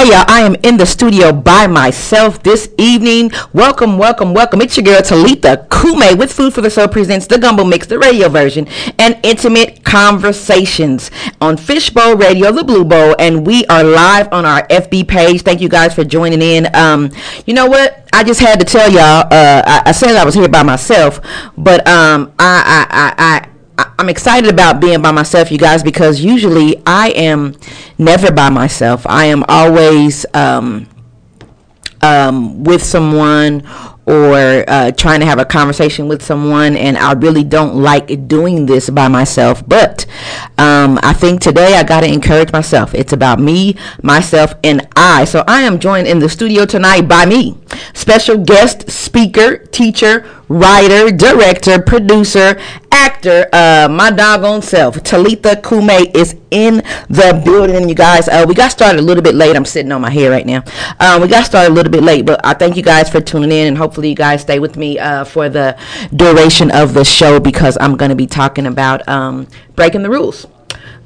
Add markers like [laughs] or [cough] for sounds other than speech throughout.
Hey y'all, I am in the studio by myself this evening. Welcome, welcome, welcome. It's your girl Talitha Cumi with Food for the Soul presents the Gumbo Mix, the radio version, and intimate conversations on Fishbowl Radio, the Blue Bowl, and we are live on our FB page. Thank you guys for joining in. Um, you know what? I just had to tell y'all. Uh, I, I said I was here by myself, but um, I, I, I, I I'm excited about being by myself, you guys, because usually I am never by myself. I am always um, um, with someone or uh, trying to have a conversation with someone, and I really don't like doing this by myself. But um, I think today I got to encourage myself. It's about me, myself, and I. So I am joined in the studio tonight by me, special guest speaker, teacher, writer, director, producer, actor, uh, my doggone self, Talitha Cumi is in the building. You guys, uh, we got started a little bit late. I'm sitting on my hair right now. Um, we got started a little bit late, but I thank you guys for tuning in, and hopefully you guys stay with me uh, for the duration of the show because I'm going to be talking about um, breaking the rules.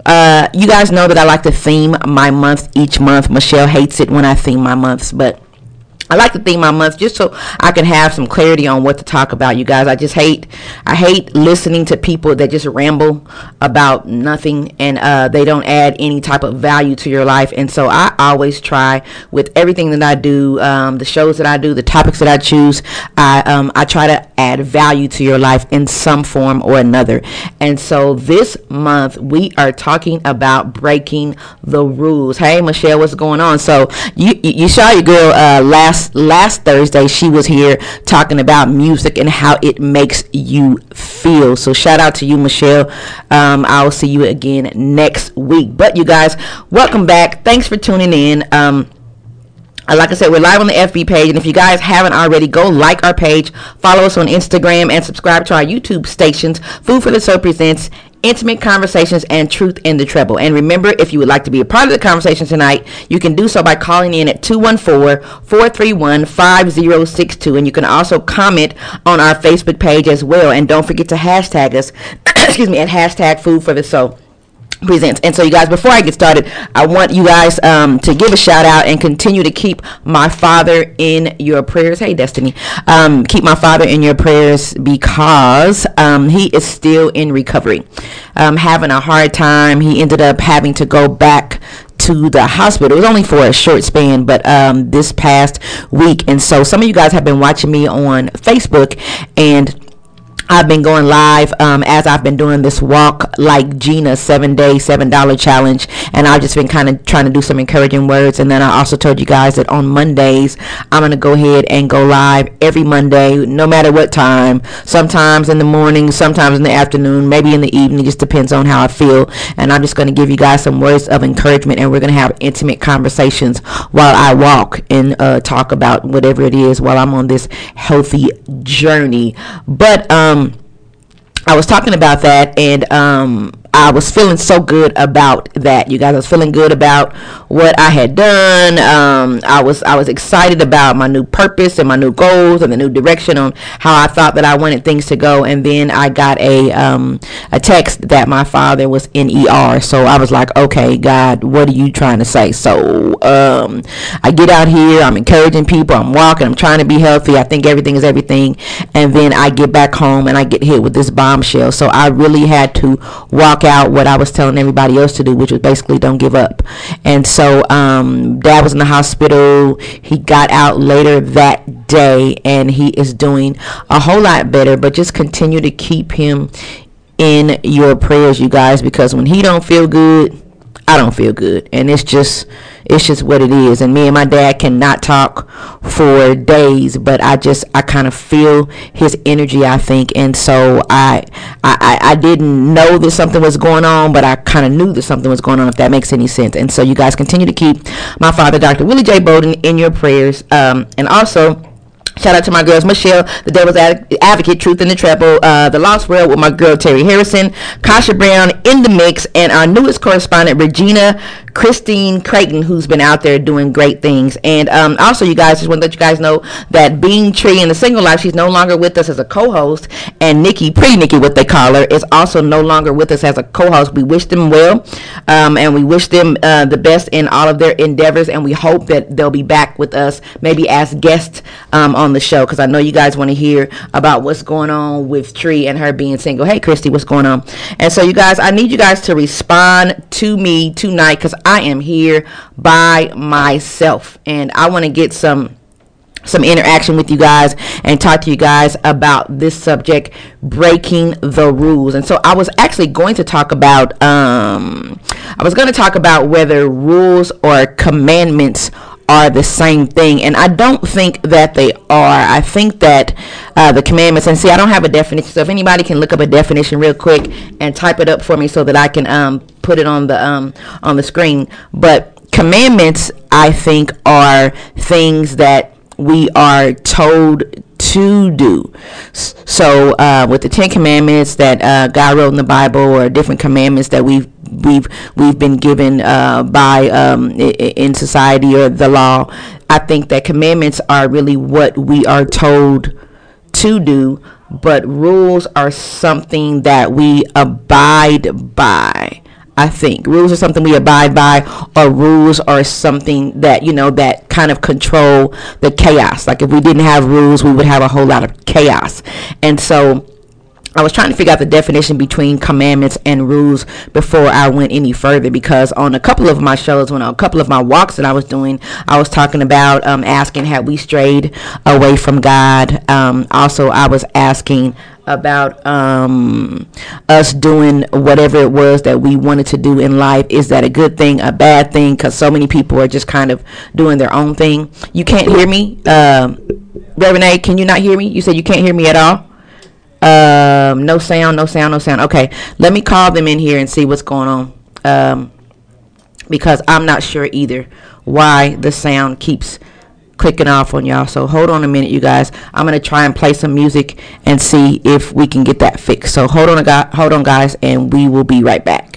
Uh, you guys know that I like to theme my month each month. Michelle hates it when I theme my months, but I like to theme my month just so I can have some clarity on what to talk about, you guys. I just hate, I hate listening to people that just ramble about nothing and uh, they don't add any type of value to your life. And so I always try with everything that I do, um, the shows that I do, the topics that I choose, I um, I try to add value to your life in some form or another. And so this month we are talking about breaking the rules. Hey, Michelle, what's going on? So you you saw your girl uh, last last last Thursday she was here talking about music and how it makes you feel. So shout out to you, Michelle. Um, I'll see you again next week. But you guys, welcome back. Thanks for tuning in. Um, uh, like I said, we're live on the FB page, and if you guys haven't already, go like our page, follow us on Instagram, and subscribe to our YouTube stations. Food for the Soul presents intimate conversations and truth in the treble. And remember, if you would like to be a part of the conversation tonight, you can do so by calling in at 214-431-5062. And you can also comment on our Facebook page as well. And don't forget to hashtag us, [coughs] excuse me, at hashtag food for the soul presents. And so, you guys, before I get started, I want you guys um, to give a shout out and continue to keep my father in your prayers. Hey, Destiny, um, keep my father in your prayers because um, he is still in recovery, um, having a hard time. He ended up having to go back to the hospital. It was only for a short span, but um, this past week. And so, some of you guys have been watching me on Facebook and I've been going live um, as I've been doing this walk like Gina seven day seven dollar challenge. And I've just been kind of trying to do some encouraging words. And then I also told you guys that on Mondays I'm gonna go ahead and go live every Monday no matter what time. Sometimes in the morning sometimes in the afternoon maybe in the evening it just depends on how I feel. And I'm just gonna give you guys some words of encouragement and we're gonna have intimate conversations while I walk and uh, talk about whatever it is while I'm on this healthy journey. But um um, I was talking about that, and um, I was feeling so good about that, you guys. I was feeling good about what I had done. Um, I was I was excited about my new purpose and my new goals and the new direction on how I thought that I wanted things to go. And then I got a um, a text that my father was in ER. So I was like, okay, God, what are you trying to say? So um, I get out here. I'm encouraging people. I'm walking. I'm trying to be healthy. I think everything is everything. And then I get back home and I get hit with this bombshell. So I really had to walk out what I was telling everybody else to do, which was basically don't give up. And so um, dad was in the hospital. He got out later that day and he is doing a whole lot better, but just continue to keep him in your prayers, you guys, because when he don't feel good, I don't feel good. And it's just it's just what it is. And me and my dad cannot talk for days, but I just I kind of feel his energy. I think, and so I I I didn't know that something was going on, but I kind of knew that something was going on. If that makes any sense. And so you guys continue to keep my father, Dr. Willie J. Bowden, in your prayers, um, and also Shout out to my girls, Michelle, the Devil's Advocate, Truth in the Treble, uh, The Lost World with my girl, Terry Harrison, Kasha Brown in the mix, and our newest correspondent, Regina Christine Creighton, who's been out there doing great things. And um, also, you guys, just want to let you guys know that Being Tree in the Single Life, she's no longer with us as a co-host, and Nikki, pre Nikki, what they call her, is also no longer with us as a co-host. We wish them well, um, and we wish them uh, the best in all of their endeavors, and we hope that they'll be back with us, maybe as guests um, on the show because I know you guys want to hear about what's going on with Tree and her being single. Hey, Christy, what's going on? And so, you guys, I need you guys to respond to me tonight because I am here by myself and I want to get some some interaction with you guys and talk to you guys about this subject breaking the rules and so i was actually going to talk about um i was going to talk about whether rules or commandments are the same thing. And i don't think that they are. I think that uh, the commandments and see i don't have a definition so if anybody can look up a definition real quick and type it up for me so that i can um, put it on the um, on the screen. But commandments i think are things that we are told to do. So, uh, with the Ten Commandments that uh, God wrote in the Bible, or different commandments that we've we've we've been given uh, by um, in society or the law. I think that commandments are really what we are told to do, but rules are something that we abide by. I think rules are something we abide by, or rules are something that you know that kind of control the chaos. Like if we didn't have rules, we would have a whole lot of chaos, and so I was trying to figure out the definition between commandments and rules before I went any further because on a couple of my shows, when a couple of my walks that I was doing, I was talking about um, asking had we strayed away from God. Um, also, I was asking about um, us doing whatever it was that we wanted to do in life. Is that a good thing, a bad thing? Because so many people are just kind of doing their own thing. You can't hear me, um, Reverend A. Can you not hear me? You said you can't hear me at all. Um, no sound, no sound, no sound. Okay, let me call them in here and see what's going on. Um, because I'm not sure either why the sound keeps clicking off on y'all. So hold on a minute, you guys. I'm gonna try and play some music and see if we can get that fixed. So hold on, hold on, guys, and we will be right back.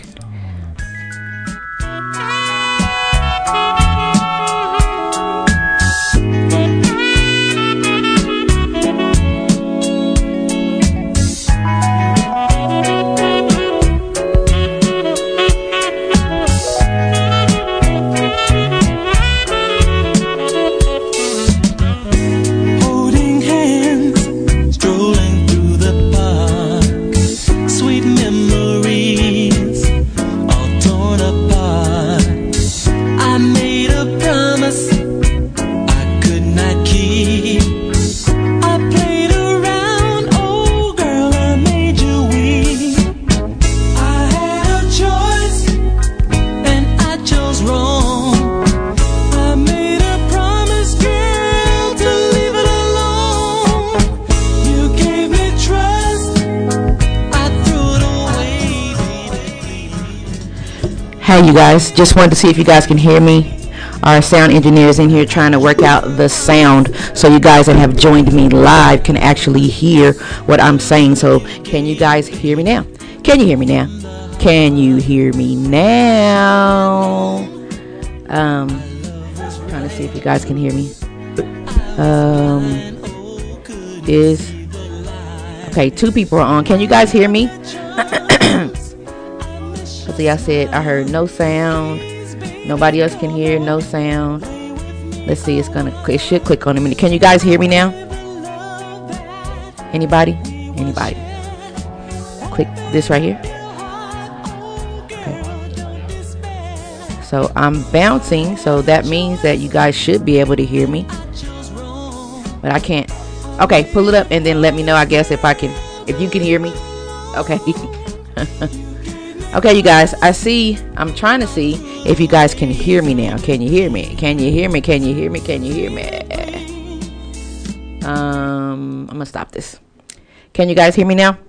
Hey, you guys, just wanted to see if you guys can hear me. Our sound engineer is in here trying to work out the sound so you guys that have joined me live can actually hear what I'm saying. So, can you guys hear me now? Can you hear me now? Can you hear me now? Um, trying to see if you guys can hear me. Um, is okay. Two people are on. Can you guys hear me? See, I said I heard no sound. Nobody else can hear. No sound. Let's see. It's gonna. It should click on a minute. Can you guys hear me now? Anybody? Anybody? Click this right here. Okay. So I'm bouncing, so that means that you guys should be able to hear me. But I can't. Okay, pull it up and then let me know, I guess, if I can, if you can hear me. Okay. [laughs] Okay, you guys, I see, I'm trying to see if you guys can hear me now. Can you hear me? Can you hear me? Can you hear me? Can you hear me? Um, I'm gonna stop this. Can you guys hear me now?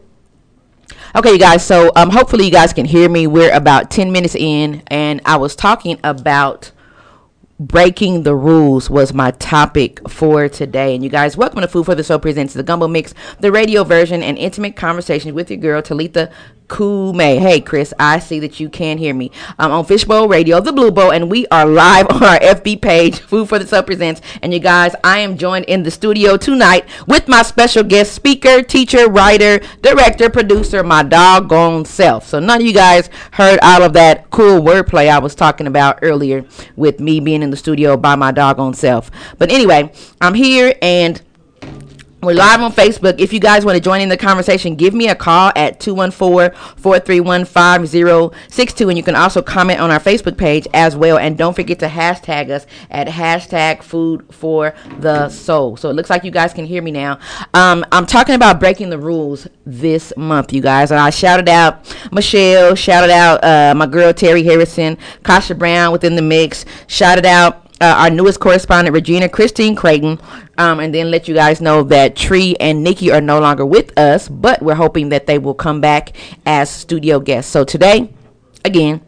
Okay, you guys, so um, hopefully you guys can hear me. We're about 10 minutes in, and I was talking about breaking the rules was my topic for today. And you guys, welcome to Food for the Soul presents the Gumbo Mix, the radio version, and intimate conversations with your girl Talitha Cumi. Hey, Chris, I see that you can hear me. I'm on Fishbowl Radio, the Blue Bowl, and we are live [laughs] on our FB page, Food for the Soul Presents. And you guys, I am joined in the studio tonight with my special guest speaker, teacher, writer, director, producer, my doggone self. So none of you guys heard all of that cool wordplay I was talking about earlier with me being in the studio by my doggone self. But anyway, I'm here and we're live on Facebook. If you guys want to join in the conversation, give me a call at 214-431-5062. And you can also comment on our Facebook page as well. And don't forget to hashtag us at hashtag food for the soul. So it looks like you guys can hear me now. Um, I'm talking about breaking the rules this month, you guys. And I shouted out Michelle, shouted out uh, my girl Terry Harrison, Kasha Brown within the mix, shouted out uh, our newest correspondent, Regina Christine Creighton, um, and then let you guys know that Tree and Nikki are no longer with us, but we're hoping that they will come back as studio guests. So today, again,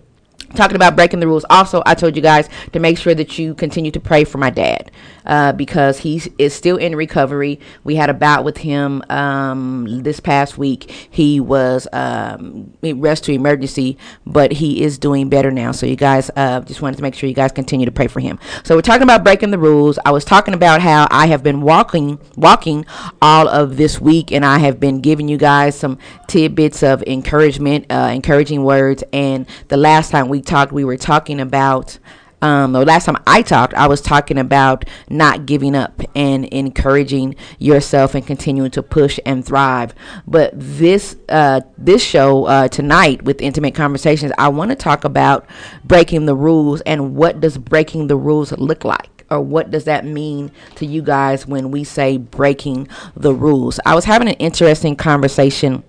talking about breaking the rules. Also, I told you guys to make sure that you continue to pray for my dad uh, because he is still in recovery. We had a bout with him um, this past week. He was um, rushed to emergency, but he is doing better now. So you guys uh, just wanted to make sure you guys continue to pray for him. So we're talking about breaking the rules. I was talking about how I have been walking, walking all of this week, and I have been giving you guys some tidbits of encouragement, uh, encouraging words. And the last time we talked, we were talking about um, the last time I talked, I was talking about not giving up and encouraging yourself and continuing to push and thrive. But this uh, this show uh, tonight with intimate conversations, I want to talk about breaking the rules and what does breaking the rules look like or what does that mean to you guys when we say breaking the rules? I was having an interesting conversation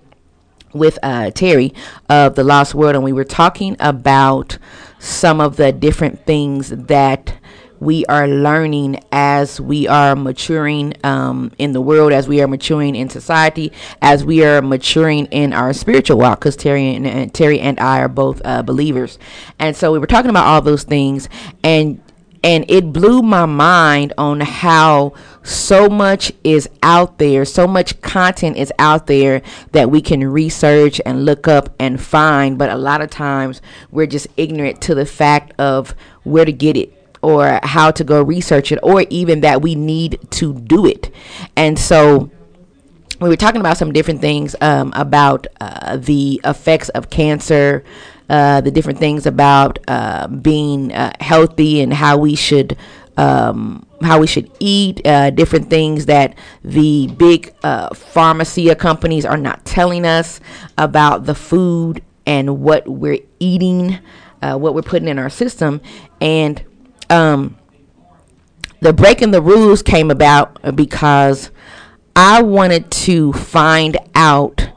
with uh, Terry of the Lost World, and we were talking about some of the different things that we are learning as we are maturing um, in the world, as we are maturing in society, as we are maturing in our spiritual walk. Because Terry and, Terry and I are both uh, believers, and so we were talking about all those things, and and it blew my mind on how so much is out there, so much content is out there that we can research and look up and find, but a lot of times we're just ignorant to the fact of where to get it or how to go research it or even that we need to do it. And so we were talking about some different things um, about uh, the effects of cancer, uh, the different things about uh, being uh, healthy and how we should um, how we should eat, uh, different things that the big uh, pharmacy companies are not telling us about the food and what we're eating, what we're putting in our system, and um, the breaking the rules came about because I wanted to find out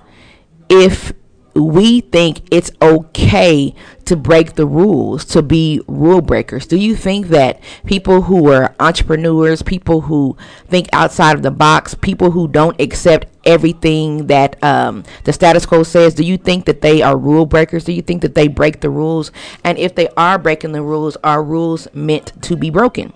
if we think it's okay to break the rules, to be rule breakers? Do you think that people who are entrepreneurs, people who think outside of the box, people who don't accept everything that um, the status quo says, do you think that they are rule breakers? Do you think that they break the rules? And if they are breaking the rules, are rules meant to be broken?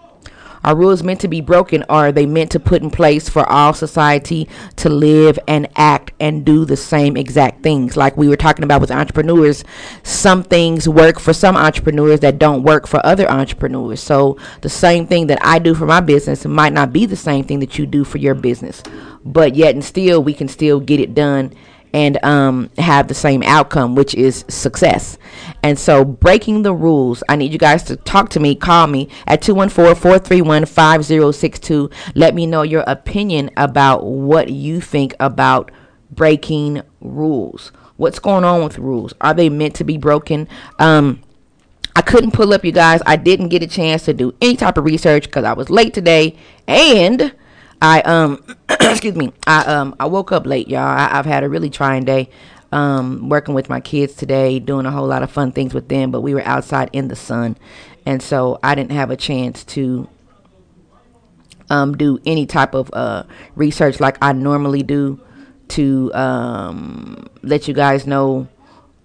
Are rules meant to be broken or are they meant to put in place for all society to live and act and do the same exact things? Like we were talking about with entrepreneurs, some things work for some entrepreneurs that don't work for other entrepreneurs. So the same thing that I do for my business might not be the same thing that you do for your business. But yet and still we can still get it done and um, have the same outcome, which is success. And so, breaking the rules, I need you guys to talk to me, call me at 214 431 5062. Let me know your opinion about what you think about breaking rules. What's going on with rules? Are they meant to be broken? Um, I couldn't pull up, you guys. I didn't get a chance to do any type of research because I was late today. And I um [clears throat] excuse me. I um I woke up late, y'all. I, have had a really trying day. Um, working with my kids today, doing a whole lot of fun things with them, but we were outside in the sun, and so I didn't have a chance to um do any type of uh research like I normally do to um let you guys know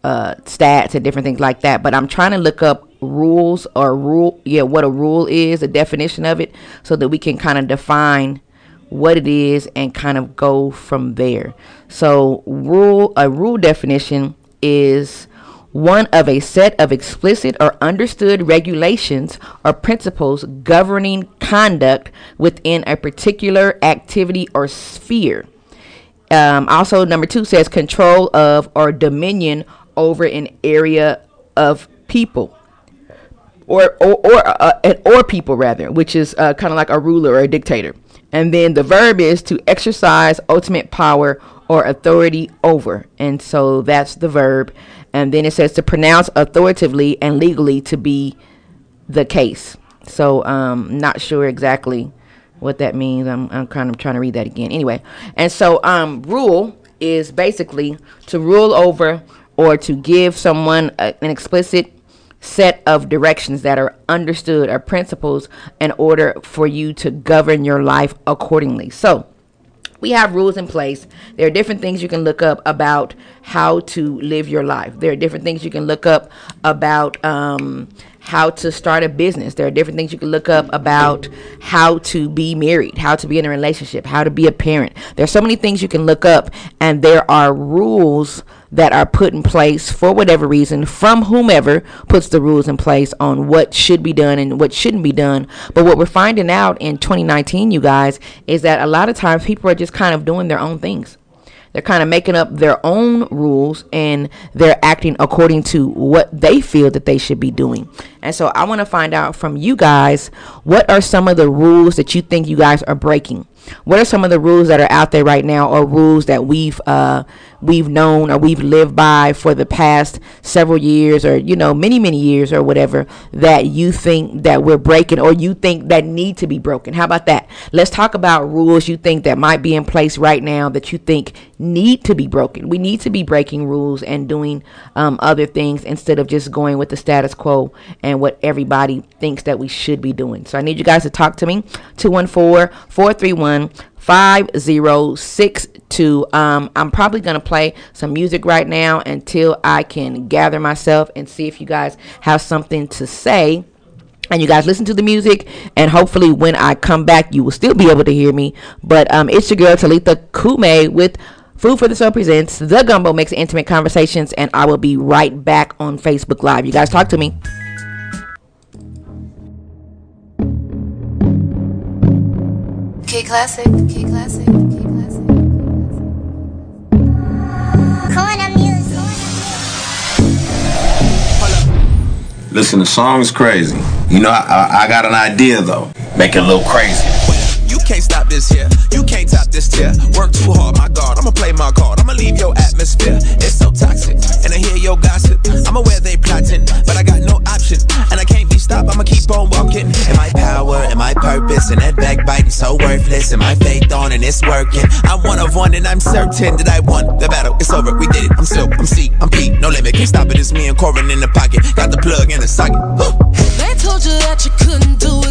uh stats and different things like that. But I'm trying to look up rules or rule yeah what a rule is a definition of it so that we can kind of define what it is and kind of go from there. So rule a rule definition is one of a set of explicit or understood regulations or principles governing conduct within a particular activity or sphere. Um, also number two says control of or dominion over an area of people or or or, uh, or people rather, which is uh, kind of like a ruler or a dictator. And then the verb is to exercise ultimate power or authority over, and so that's the verb. And then it says to pronounce authoritatively and legally to be the case. So um, not sure exactly what that means. I'm I'm kind of trying to read that again. Anyway, and so um, rule is basically to rule over or to give someone a, an explicit set of directions that are understood or principles in order for you to govern your life accordingly. So, we have rules in place. There are different things you can look up about how to live your life. There are different things you can look up about um, how to start a business. There are different things you can look up about how to be married, how to be in a relationship, how to be a parent. There are so many things you can look up, and there are rules that are put in place for whatever reason from whomever puts the rules in place on what should be done and what shouldn't be done. But what we're finding out in 2019, you guys, is that a lot of times people are just kind of doing their own things. They're kind of making up their own rules and they're acting according to what they feel that they should be doing. And so I want to find out from you guys what are some of the rules that you think you guys are breaking? What are some of the rules that are out there right now, or rules that we've uh, we've known or we've lived by for the past several years, or you know, many many years, or whatever that you think that we're breaking, or you think that need to be broken? How about that? Let's talk about rules you think that might be in place right now that you think need to be broken. We need to be breaking rules and doing um, other things instead of just going with the status quo and what everybody thinks that we should be doing. So I need you guys to talk to me. 214 431 5062. Um, I'm probably to play some music right now until I can gather myself and see if you guys have something to say and you guys listen to the music and hopefully when i come back you will still be able to hear me but um, it's your girl talitha cumi with Food for the Soul presents The Gumbo Mix Intimate Conversations, and I will be right back on Facebook Live. You guys talk to me. Classic, K Classic, K Classic. Corner music. Listen, the song's crazy. You know, I, I, I got an idea though. Make it a little crazy. You can't stop this here. You can't top this tier. Work too hard, my God. I'ma play my card. I'ma leave your atmosphere. It's so toxic. And I hear your gossip. I'm aware they plotting, but I got no option. And I can't be stopped. I'ma keep on walking. And my power and my purpose and that backbiting so worthless. And my faith on and it's working. I'm one of one and I'm certain that I won the battle. It's over. We did it. I'm Silk. I'm C. I'm Pete. No limit. Can't stop it. It's me and Corin in the pocket. Got the plug in the socket. Huh. They told you that you couldn't do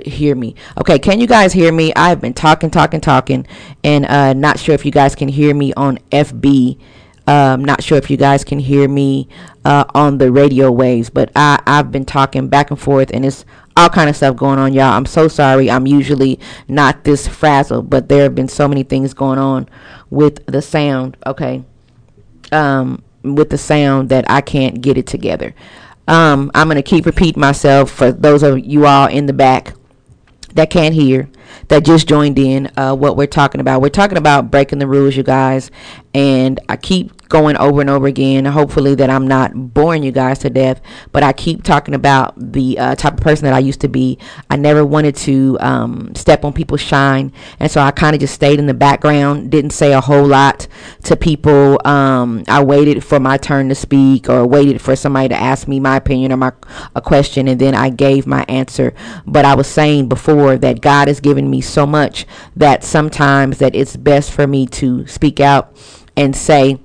to hear me. Okay, can you guys hear me? I've been talking, talking, talking, and uh, not sure if you guys can hear me on FB. Um, not sure if you guys can hear me uh, on the radio waves, but I, I've been talking back and forth, and it's all kind of stuff going on, y'all. I'm so sorry. I'm usually not this frazzled, but there have been so many things going on with the sound. Okay, um, with the sound that I can't get it together. Um, I'm gonna keep repeating myself for those of you all in the back that can't hear, that just joined in. Uh, what we're talking about, we're talking about breaking the rules, you guys, and I keep going over and over again. Hopefully that I'm not boring you guys to death, but I keep talking about the uh, type of person that I used to be. I never wanted to um, step on people's shine, and so I kind of just stayed in the background, didn't say a whole lot to people. Um, I waited for my turn to speak, or waited for somebody to ask me my opinion or my a question, and then I gave my answer. But I was saying before that God has given me so much that sometimes that it's best for me to speak out and say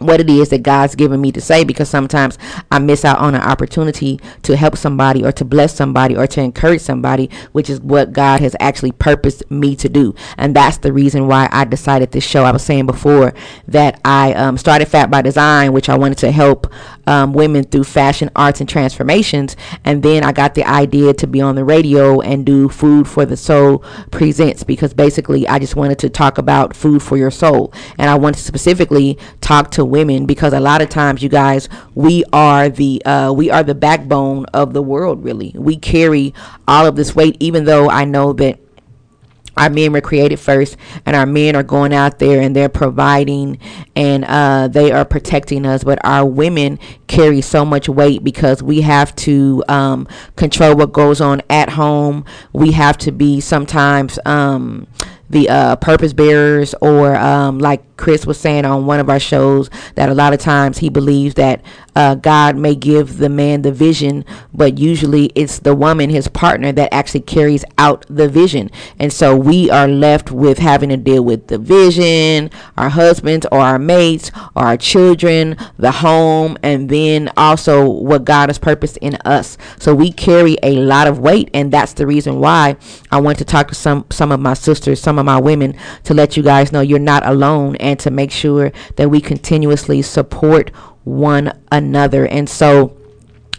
what it is that God's given me to say because sometimes I miss out on an opportunity to help somebody or to bless somebody or to encourage somebody, which is what God has actually purposed me to do. And that's the reason why I decided this show. I was saying before that I um, started Fat by Design, which I wanted to help um, women through fashion, arts, and transformations. And then I got the idea to be on the radio and do Food for the Soul Presents because basically I just wanted to talk about food for your soul. And I wanted to specifically talk to women because a lot of times you guys we are the uh, we are the backbone of the world really. We carry all of this weight even though i know that our men were created first and our men are going out there and they're providing and uh, they are protecting us. But our women carry so much weight because we have to um, control what goes on at home. We have to be sometimes um, the uh, purpose bearers or um, like chris was saying on one of our shows that a lot of times he believes that uh, god may give the man the vision but usually it's the woman his partner that actually carries out the vision. And so we are left with having to deal with the vision our husbands or our mates or our children the home and then also what god has purposed in us. So we carry a lot of weight and that's the reason why i want to talk to some some of my sisters some of my women to let you guys know you're not alone and to make sure that we continuously support one another. And so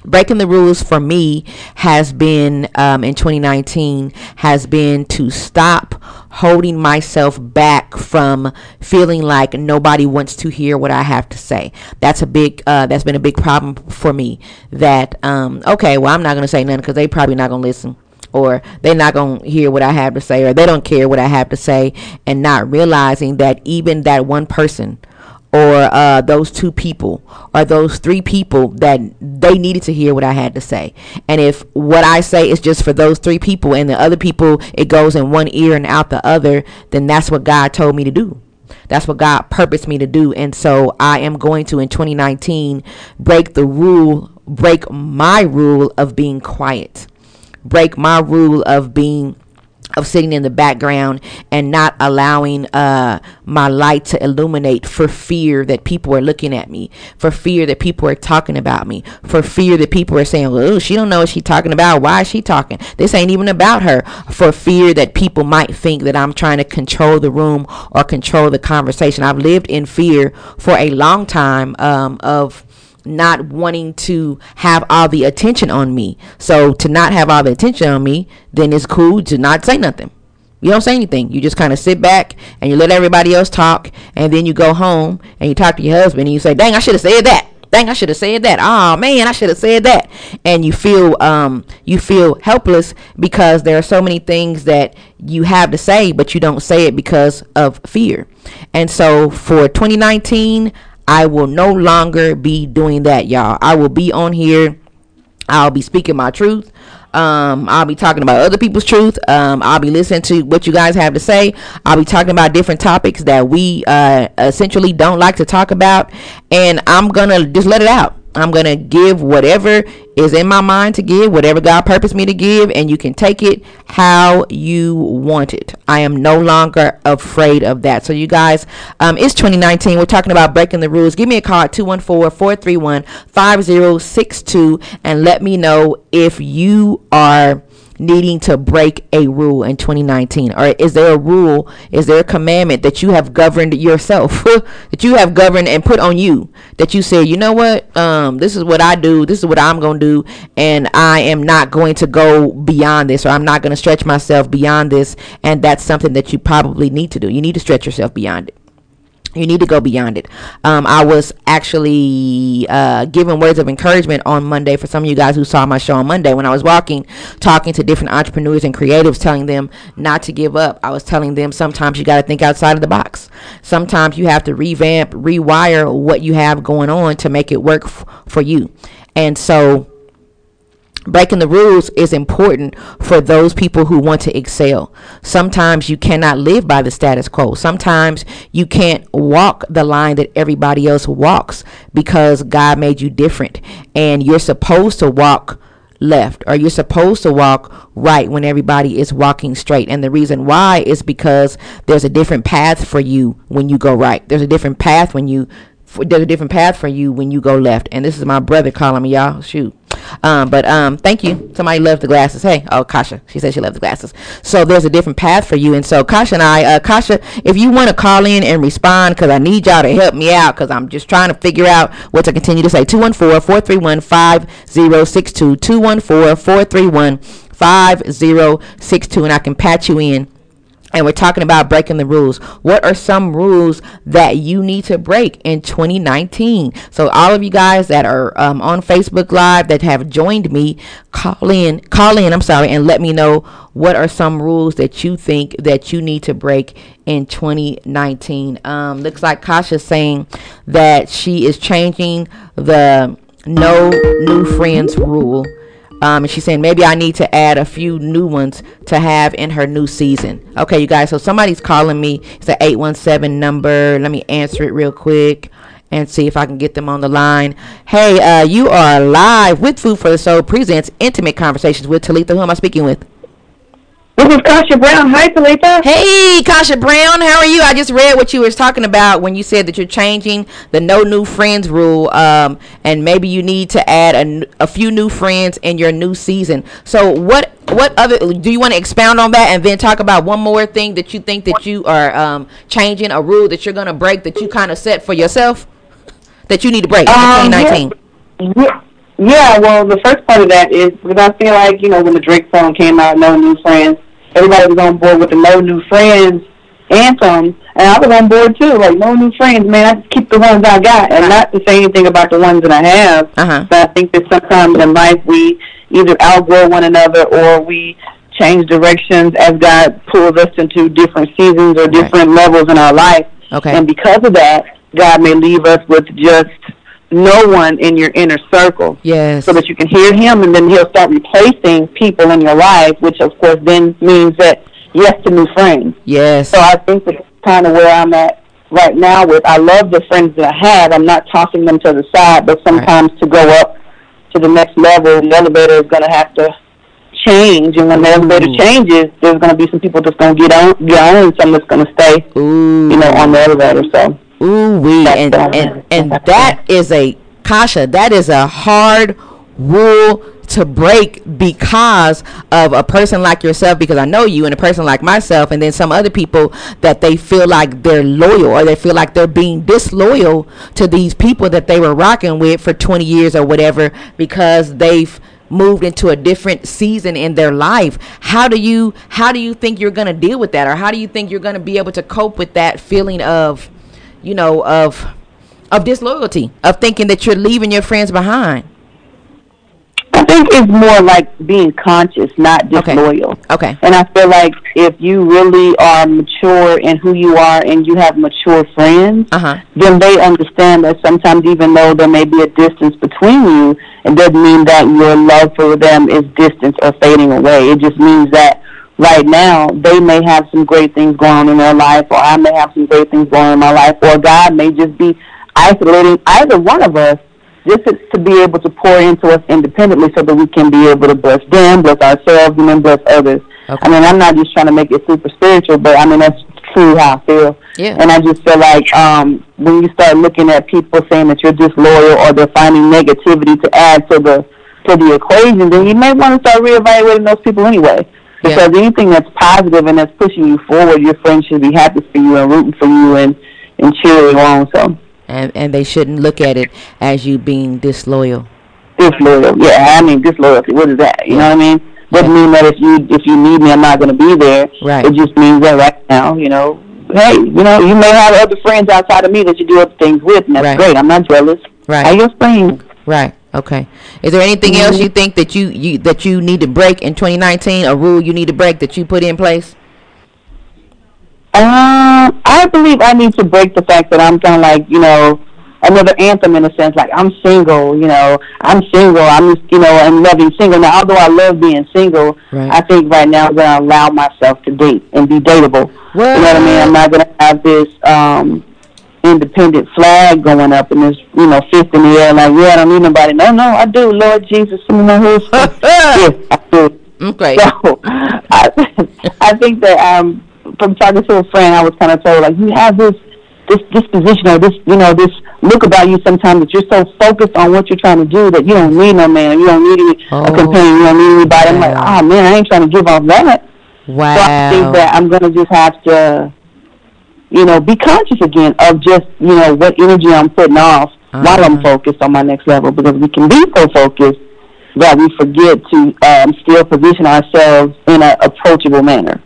breaking the rules for me has been um, in 2019 has been to stop holding myself back from feeling like nobody wants to hear what i have to say. That's a big uh, that's been a big problem for me that um, okay well i'm not going to say nothing because they probably not going to listen or they're not going to hear what I have to say, or they don't care what I have to say, and not realizing that even that one person or uh, those two people or those three people that they needed to hear what I had to say. And if what I say is just for those three people and the other people, it goes in one ear and out the other, then that's what God told me to do. That's what God purposed me to do. And so I am going to, in 2019, break the rule, break my rule of being quiet break my rule of being of sitting in the background and not allowing uh, my light to illuminate for fear that people are looking at me, for fear that people are talking about me, for fear that people are saying, "Well, she don't know what she's talking about. Why is she talking? This ain't even about her." For fear that people might think that I'm trying to control the room or control the conversation. I've lived in fear for a long time um, of not wanting to have all the attention on me. So to not have all the attention on me, then it's cool to not say nothing. You don't say anything. You just kind of sit back and you let everybody else talk, and then you go home and you talk to your husband and you say, "Dang, I should have said that." Dang, I should have said that. Oh man, I should have said that. And you feel um you feel helpless because there are so many things that you have to say, but you don't say it because of fear. And so for 2019, I will no longer be doing that, y'all. I will be on here. I'll be speaking my truth. Um, I'll be talking about other people's truth. Um, I'll be listening to what you guys have to say. I'll be talking about different topics that we uh, essentially don't like to talk about, and I'm gonna just let it out. I'm gonna give whatever is in my mind to give, whatever God purposed me to give, and you can take it how you want it. I am no longer afraid of that. So, you guys, um, it's 2019. We're talking about breaking the rules. Give me a call at 214 431 5062 and let me know if you are needing to break a rule in 2019 or is there a rule is there a commandment that you have governed yourself [laughs] that you have governed and put on you that you say you know what? Um this is what i do this is what i'm gonna do and i am not going to go beyond this or i'm not going to stretch myself beyond this and that's something that you probably need to do. You need to stretch yourself beyond it you need to go beyond it. Um, I was actually uh, giving words of encouragement on Monday for some of you guys who saw my show on Monday when I was walking, talking to different entrepreneurs and creatives, telling them not to give up. I was telling them sometimes you got to think outside of the box. Sometimes you have to revamp, rewire what you have going on to make it work f- for you. And so breaking the rules is important for those people who want to excel. Sometimes you cannot live by the status quo. Sometimes you can't walk the line that everybody else walks because God made you different. And you're supposed to walk left or you're supposed to walk right when everybody is walking straight. And the reason why is because there's a different path for you when you go right. There's a different path when you there's a different path for you when you go left. And this is my brother calling me y'all. Shoot um, but um, thank you. Somebody loves the glasses. Hey, oh Kasha, she said she loves the glasses. So there's a different path for you. And so Kasha and I, uh, Kasha, if you want to call in and respond, because I need y'all to help me out, because I'm just trying to figure out what to continue to say. 214-431-5062. 214-431-5062, and I can patch you in and we're talking about breaking the rules. What are some rules that you need to break in 2019? So all of you guys that are um, on Facebook Live that have joined me, call in, call in. I'm sorry, and let me know what are some rules that you think that you need to break in 2019. Um, looks like Kasha's saying that she is changing the no new friends rule um, and she's saying maybe I need to add a few new ones to have in her new season. Okay, you guys. So somebody's calling me. It's an 817 number. Let me answer it real quick and see if I can get them on the line. Hey, uh, you are live with Food for the Soul presents Intimate Conversations with Talitha. Who am I speaking with? This is Kasha Brown. Hi, Talitha. Hey, Kasha Brown, how are you? I just read what you was talking about when you said that you're changing the no new friends rule, um, and maybe you need to add a, a few new friends in your new season. So, what what other do you want to expound on that, and then talk about one more thing that you think that you are um, changing a rule that you're gonna break that you kind of set for yourself that you need to break Um, in 2019? Yeah, yeah, well, the first part of that is because I feel like, you know, when the Drake song came out, No New Friends, everybody was on board with the No New Friends anthem, and I was on board too. Like, No New Friends, man, I just keep the ones I got, and not to say anything about the ones that I have. Uh-huh. But I think that sometimes in life we either outgrow one another or we change directions as God pulls us into different seasons or different levels in our life. Okay. And because of that, God may leave us with just no one in your inner circle Yes. so that you can hear him and then he'll start replacing people in your life, which of course then means that yes to new friends. Yes. So I think that's kind of where I'm at right now with I love the friends that I have. I'm not tossing them to the side, but sometimes to go up to the next level, the elevator is going to have to change. And when the elevator changes, there's going to be some people that's going to get on, get on, and some that's going to stay, Ooh. you know, on the elevator. So Ooh wee, and and and that is a Kasha. That is a hard rule to break because of a person like yourself. Because I know you, and a person like myself, and then some other people that they feel like they're loyal or they feel like they're being disloyal to these people that they were rocking with for 20 years or whatever because they've moved into a different season in their life. How do you how do you think you're going to deal with that or how do you think you're going to be able to cope with that feeling of you know of of disloyalty, of thinking that you're leaving your friends behind? I think it's more like being conscious, not Okay. disloyal. Okay. And I feel like if you really are mature in who you are and you have mature friends, Uh-huh. then they understand that sometimes even though there may be a distance between you, it doesn't mean that your love for them is distant or fading away. It just means that right now they may have some great things going on in their life or I may have some great things going on in my life or God may just be isolating either one of us just to, to be able to pour into us independently so that we can be able to bless them, bless ourselves, and then bless others. Okay. I mean, I'm not just trying to make it super spiritual, but I mean, that's true how I feel. Yeah. And I just feel like um, when you start looking at people saying that you're disloyal or they're finding negativity to add to the to the equation, then you may want to start reevaluating those people anyway. Yeah. Because anything that's positive and that's pushing you forward, your friends should be happy for you and rooting for you and and cheering you on. So And and they shouldn't look at it as you being disloyal. disloyal, yeah, I mean disloyalty. What is that? You know what I mean? Doesn't mean that if you if you need me, I'm not going to be there. Right. It just means that right now, you know, hey, you know, you may have other friends outside of me that you do other things with, and that's Right. great. I'm not jealous. Right. How your friends? Right. Okay. Is there anything else you think that you, you that you need to break in 2019? A rule you need to break that you put in place? Um, I believe I need to break the fact that I'm kind of like, you know, another anthem in a sense. Like I'm single, you know, I'm single. I'm, just, you know, I'm loving single. Now, although I love being single, Right. I think right now I'm gonna allow myself to date and be dateable. You know what I mean? I'm not gonna have this um independent flag going up and this, you know, fifth in the air like, yeah, I don't need nobody. No, no, I do. Lord Jesus, some of my who's. [laughs] yes, I do. Okay. So [laughs] I, I think that um, from talking to a friend, I was kind of told like you have this this disposition or this you know this look about you sometimes that you're so focused on what you're trying to do that you don't need no man, you don't need any, Oh. a companion, you don't need anybody. I'm like, oh man, I ain't trying to give off that. So I think that I'm gonna just have to, you know, be conscious again of just you know what energy I'm putting off while I'm Uh-huh. focused on my next level because we can be so focused that we forget to um, still position ourselves in an approachable manner.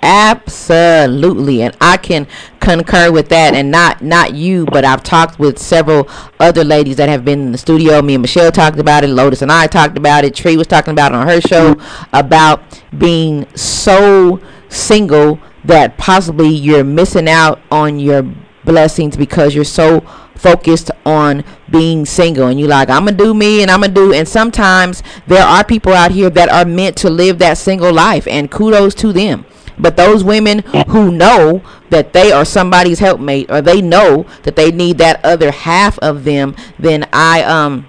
Absolutely, and I can concur with that. And not not you, but I've talked with several other ladies that have been in the studio. Me and Michelle talked about it. Lotus and I talked about it. Tree was talking about it on her show about being so single that possibly you're missing out on your blessings because you're so focused on being single and you like I'm gonna do me and I'm gonna do and sometimes there are people out here that are meant to live that single life and kudos to them. But those women who know that they are somebody's helpmate or they know that they need that other half of them then I um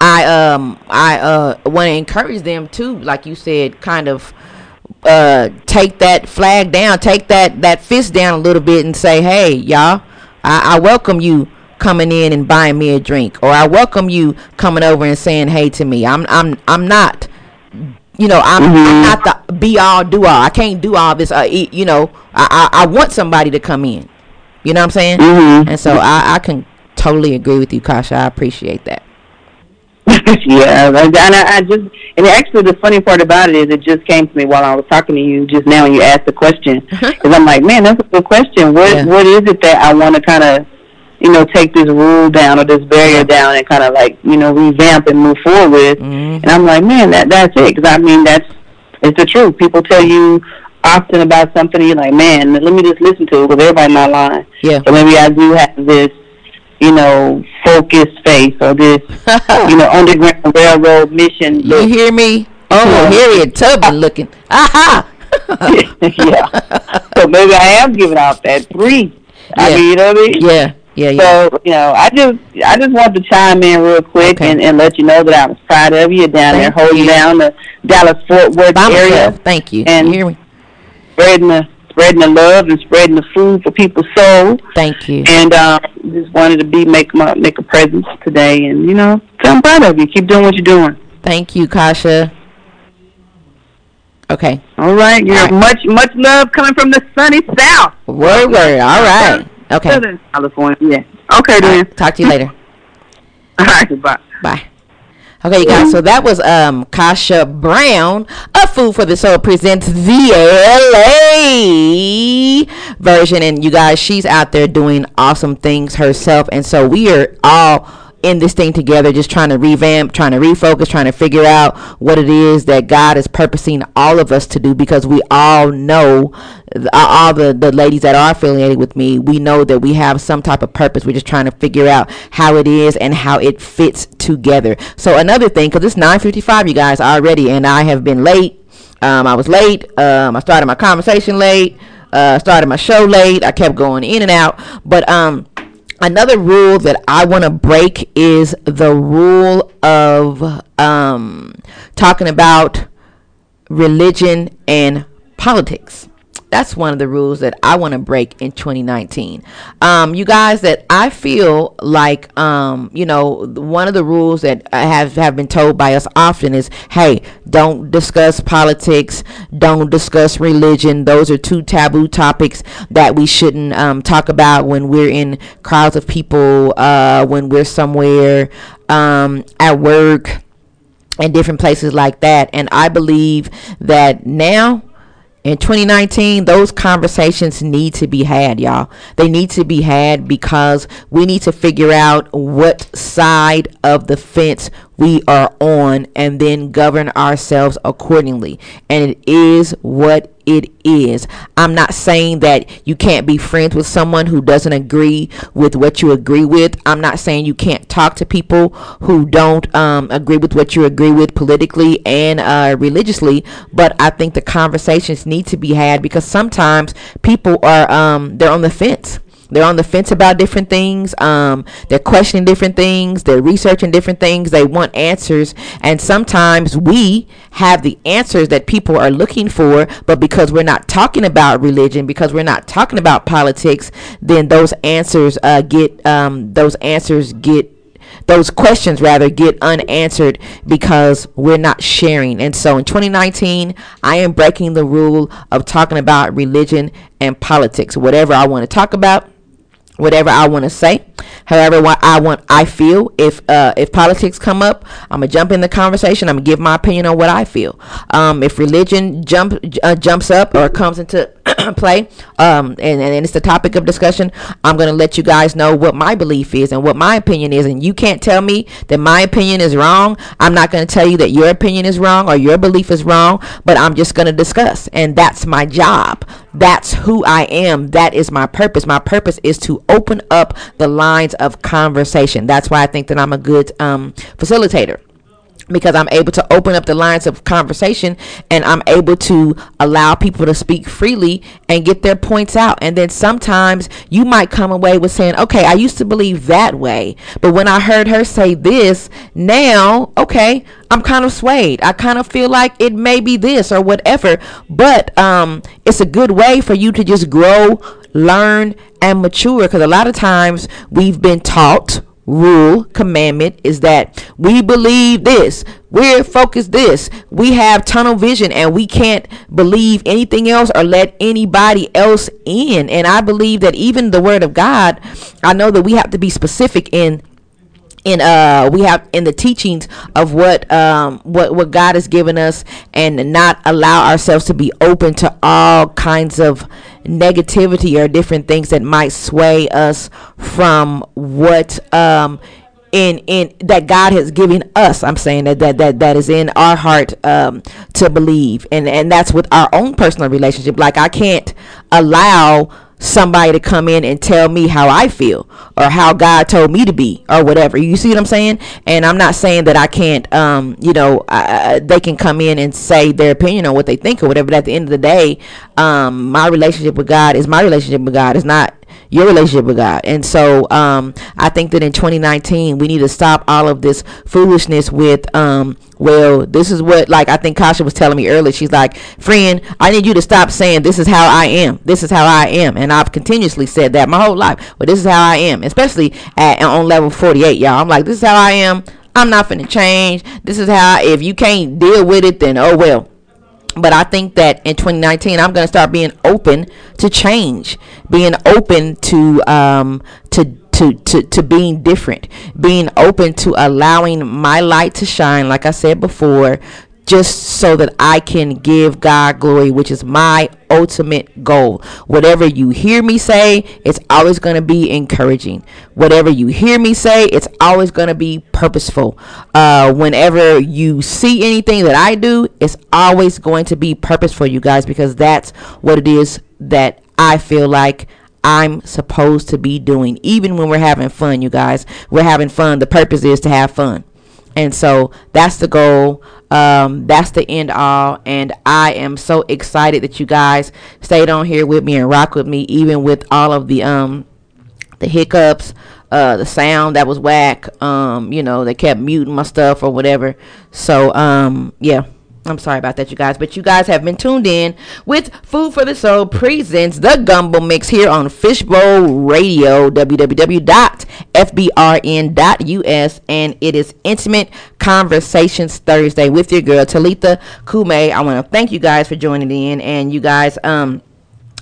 I um I uh want to encourage them to like you said kind of uh take that flag down take that that fist down a little bit and say hey y'all I, I welcome you coming in and buying me a drink or I welcome you coming over and saying hey to me. I'm I'm I'm not you know I'm, I'm not the be all do all I can't do all this. Uh, e- you know I, I I want somebody to come in. You know what I'm saying? Mhm. and so I I can totally agree with you Kasha. I appreciate that [laughs] yeah, and I, I just and actually the funny part about it is it just came to me while I was talking to you just now and you asked the question [laughs] because I'm like, man, that's a good question. What Yeah. what is it that I want to kind of you know take this rule down or this barrier down and kind of like you know revamp and move forward with? Mhm. And I'm like, man, that that's it because I mean that's it's the truth. People tell you often about something and you're like, man, let me just listen to it because everybody's not lying. Yeah. So maybe I do have this, you know, focused face or this, you know, [laughs] underground railroad mission You hear me? Oh. Harriet Tubman [laughs] looking. Aha! [laughs] yeah. So maybe I am giving off that. I Yeah. mean, you know what I mean? yeah, yeah, yeah. So you know, I just I just want to chime in real quick Okay. and, and let you know that I was proud of you down there, holding you. down the Dallas Fort Worth By area, myself. Thank you. And- you hear me? spreading the spreading the love and spreading the food for people's soul. Thank you. And um, just wanted to be make my make a presence today, and you know, so I'm proud of you. Keep doing what you're doing. Thank you, Kasha. Okay. All right, All right. much much love coming from the sunny south, Word, word. All right. Okay. Southern California. Yeah. Okay, then. right. Talk to you later. [laughs] All right, bye. Bye. Okay, you guys. So that was um Kasha Brown of Food for the Soul presents the LA version, and you guys, she's out there doing awesome things herself, and so we are all in this thing together, just trying to revamp, trying to refocus, trying to figure out what it is that God is purposing all of us to do because we all know, all the, the ladies that are affiliated with me, we know that we have some type of purpose. We're just trying to figure out how it is and how it fits together. So another thing, because it's 9.55, you guys, already, and I have been late. Um, I was late. Um, I started my conversation late. Uh, started my show late. I kept going in and out. But um, another rule that I want to break is the rule of um, talking about religion and politics. That's one of the rules that I want to break in 2019. Um, you guys, that I feel like, um, you know, one of the rules that I have have been told by us often is, hey, don't discuss politics, don't discuss religion. Those are two taboo topics that we shouldn't um, talk about when we're in crowds of people, uh, when we're somewhere um, at work and different places like that. And I believe that now in 2019 those conversations need to be had y'all. They need to be had because we need to figure out what side of the fence we are on and then govern ourselves accordingly. And it is what it is. I'm not saying that you can't be friends with someone who doesn't agree with what you agree with. I'm not saying you can't talk to people who don't um, agree with what you agree with politically and uh, religiously. But I think the conversations need to be had because sometimes people are um, they're on the fence they're on the fence about different things. Um, they're questioning different things. They're researching different things. They want answers. And sometimes we have the answers that people are looking for, but because we're not talking about religion, because we're not talking about politics, then those answers uh, get um, those answers get those questions rather get unanswered because we're not sharing. And so in 2019, I am breaking the rule of talking about religion and politics. Whatever I want to talk about, whatever I want to say, however I want I feel. If uh, if politics come up, I'm gonna jump in the conversation. I'm gonna give my opinion on what I feel. Um, if religion jump uh, jumps up or comes into [coughs] play, um, and, and it's the topic of discussion, I'm gonna let you guys know what my belief is and what my opinion is. And you can't tell me that my opinion is wrong. I'm not gonna tell you that your opinion is wrong or your belief is wrong. But I'm just gonna discuss, and that's my job. That's who I am. That is my purpose. My purpose is to open up the lines of conversation. That's why I think that I'm a good um, facilitator because I'm able to open up the lines of conversation and I'm able to allow people to speak freely and get their points out. And then sometimes you might come away with saying, okay, I used to believe that way, but when I heard her say this, now, okay, I'm kind of swayed. I kind of feel like it may be this or whatever, but um, it's a good way for you to just grow, learn, and mature because a lot of times we've been taught rule commandment is that we believe this we're focused this we have tunnel vision and we can't believe anything else or let anybody else in. And i believe that even the word of god i know that we have to be specific in in uh we have in the teachings of what um what what God has given us and not allow ourselves to be open to all kinds of negativity or different things that might sway us from what um in in that God has given us. I'm saying that that that, that is in our heart um, to believe, and and that's with our own personal relationship. Like I can't allow somebody to come in and tell me how I feel or how God told me to be or whatever. You see what I'm saying? And I'm not saying that I can't, um, you know, I, they can come in and say their opinion on what they think or whatever. But at the end of the day, um, my relationship with God is my relationship with God. It's not your relationship with God. And so um, I think that in 2019 we need to stop all of this foolishness with um, well, this is what like I think Kasha was telling me earlier. She's like, friend, I need you to stop saying this is how I am. This is how I am, and I've continuously said that my whole life. But this is how I am, especially at on level 48, y'all. I'm like, this is how I am. I'm not finna change. This is how. If you can't deal with it, then oh well but I think that in 2019 I'm going to start being open to change, being open to um, to to to to being different, being open to allowing my light to shine. Like I said before, just so that I can give God glory, which is my ultimate goal. Whatever you hear me say, it's always going to be encouraging. Whatever you hear me say, it's always going to be purposeful. Uh, whenever you see anything that I do, it's always going to be purposeful, you guys, because that's what it is that I feel like I'm supposed to be doing. Even when we're having fun, you guys, we're having fun. The purpose is to have fun. And so that's the goal. Um, that's the end all. And I am so excited that you guys stayed on here with me and rock with me, even with all of the um the hiccups, uh, the sound that was whack. Um, you know, they kept muting my stuff or whatever. So um, yeah. I'm sorry about that, you guys, but you guys have been tuned in with Food for the Soul presents the Gumbo Mix here on Fishbowl Radio, www.fbrn.us, and it is Intimate Conversations Thursday with your girl Talitha Cumi. I want to thank you guys for joining in, and you guys, um,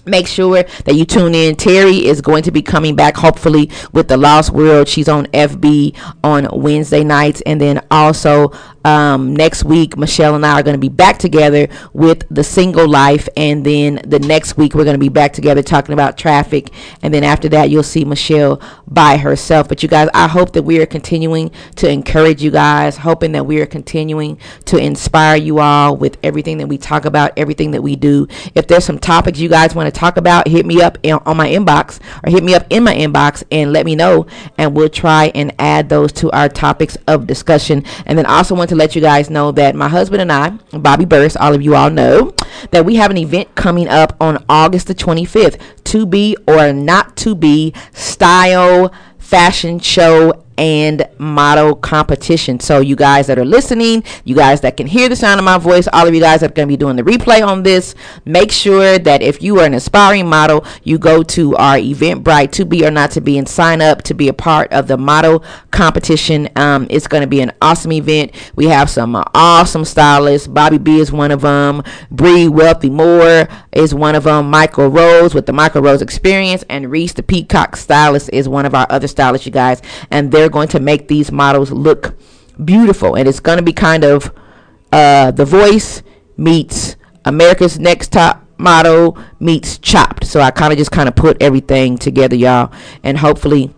make sure that you tune in. Terry is going to be coming back hopefully with the Lost World. She's on FB on Wednesday nights, and then also um, next week, Michelle and I are going to be back together with the single life, and then the next week we're going to be back together talking about traffic, and then after that you'll see Michelle by herself. But you guys, I hope that we are continuing to encourage you guys, hoping that we are continuing to inspire you all with everything that we talk about, everything that we do. If there's some topics you guys want to talk about, hit me up in, on my inbox or hit me up in my inbox and let me know, and we'll try and add those to our topics of discussion. And then also want to let you guys know that my husband and I, Bobby Burst, all of you all know, that we have an event coming up on August the 25th to be or not to be style fashion show and model competition. So you guys that are listening, you guys that can hear the sound of my voice, all of you guys that are going to be doing the replay on this, make sure that if you are an aspiring model, you go to our Eventbrite to be or not to be and sign up to be a part of the model competition. Um, it's going to be an awesome event. We have some uh, awesome stylists. Bobby B is one of them. Bree Wealthy Moore is one of them. Michael Rose with the Michael Rose Experience and Reese the Peacock stylist is one of our other stylists, you guys. And they're going to make these models look beautiful. And it's going to be kind of uh, The Voice meets America's Next Top Model meets Chopped. So I kind of just kind of put everything together, y'all. And hopefully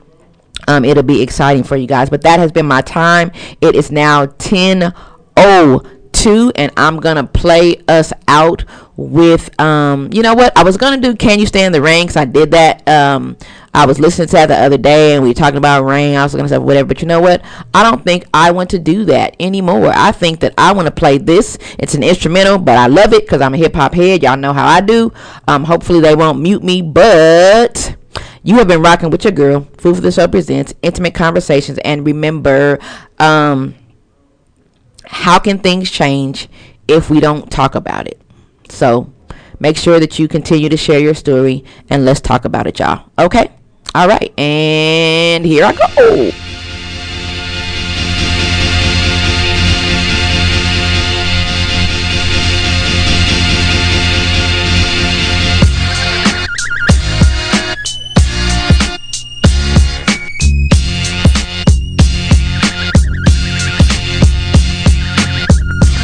um, it'll be exciting for you guys. But that has been my time. It is now 10 02 and I'm gonna play us out with um you know what I was gonna do can you stand the because I did that um I was listening to that the other day and we were talking about rain I was gonna say whatever but you know what I don't think I want to do that anymore I think that I want to play this it's an instrumental but I love it because I'm a hip hop head y'all know how I do um hopefully they won't mute me but you have been rocking with your girl. Food for the Soul presents intimate conversations. And remember, um, how can things change if we don't talk about it? So make sure that you continue to share your story and let's talk about it, y'all. Okay? All right. And here I go.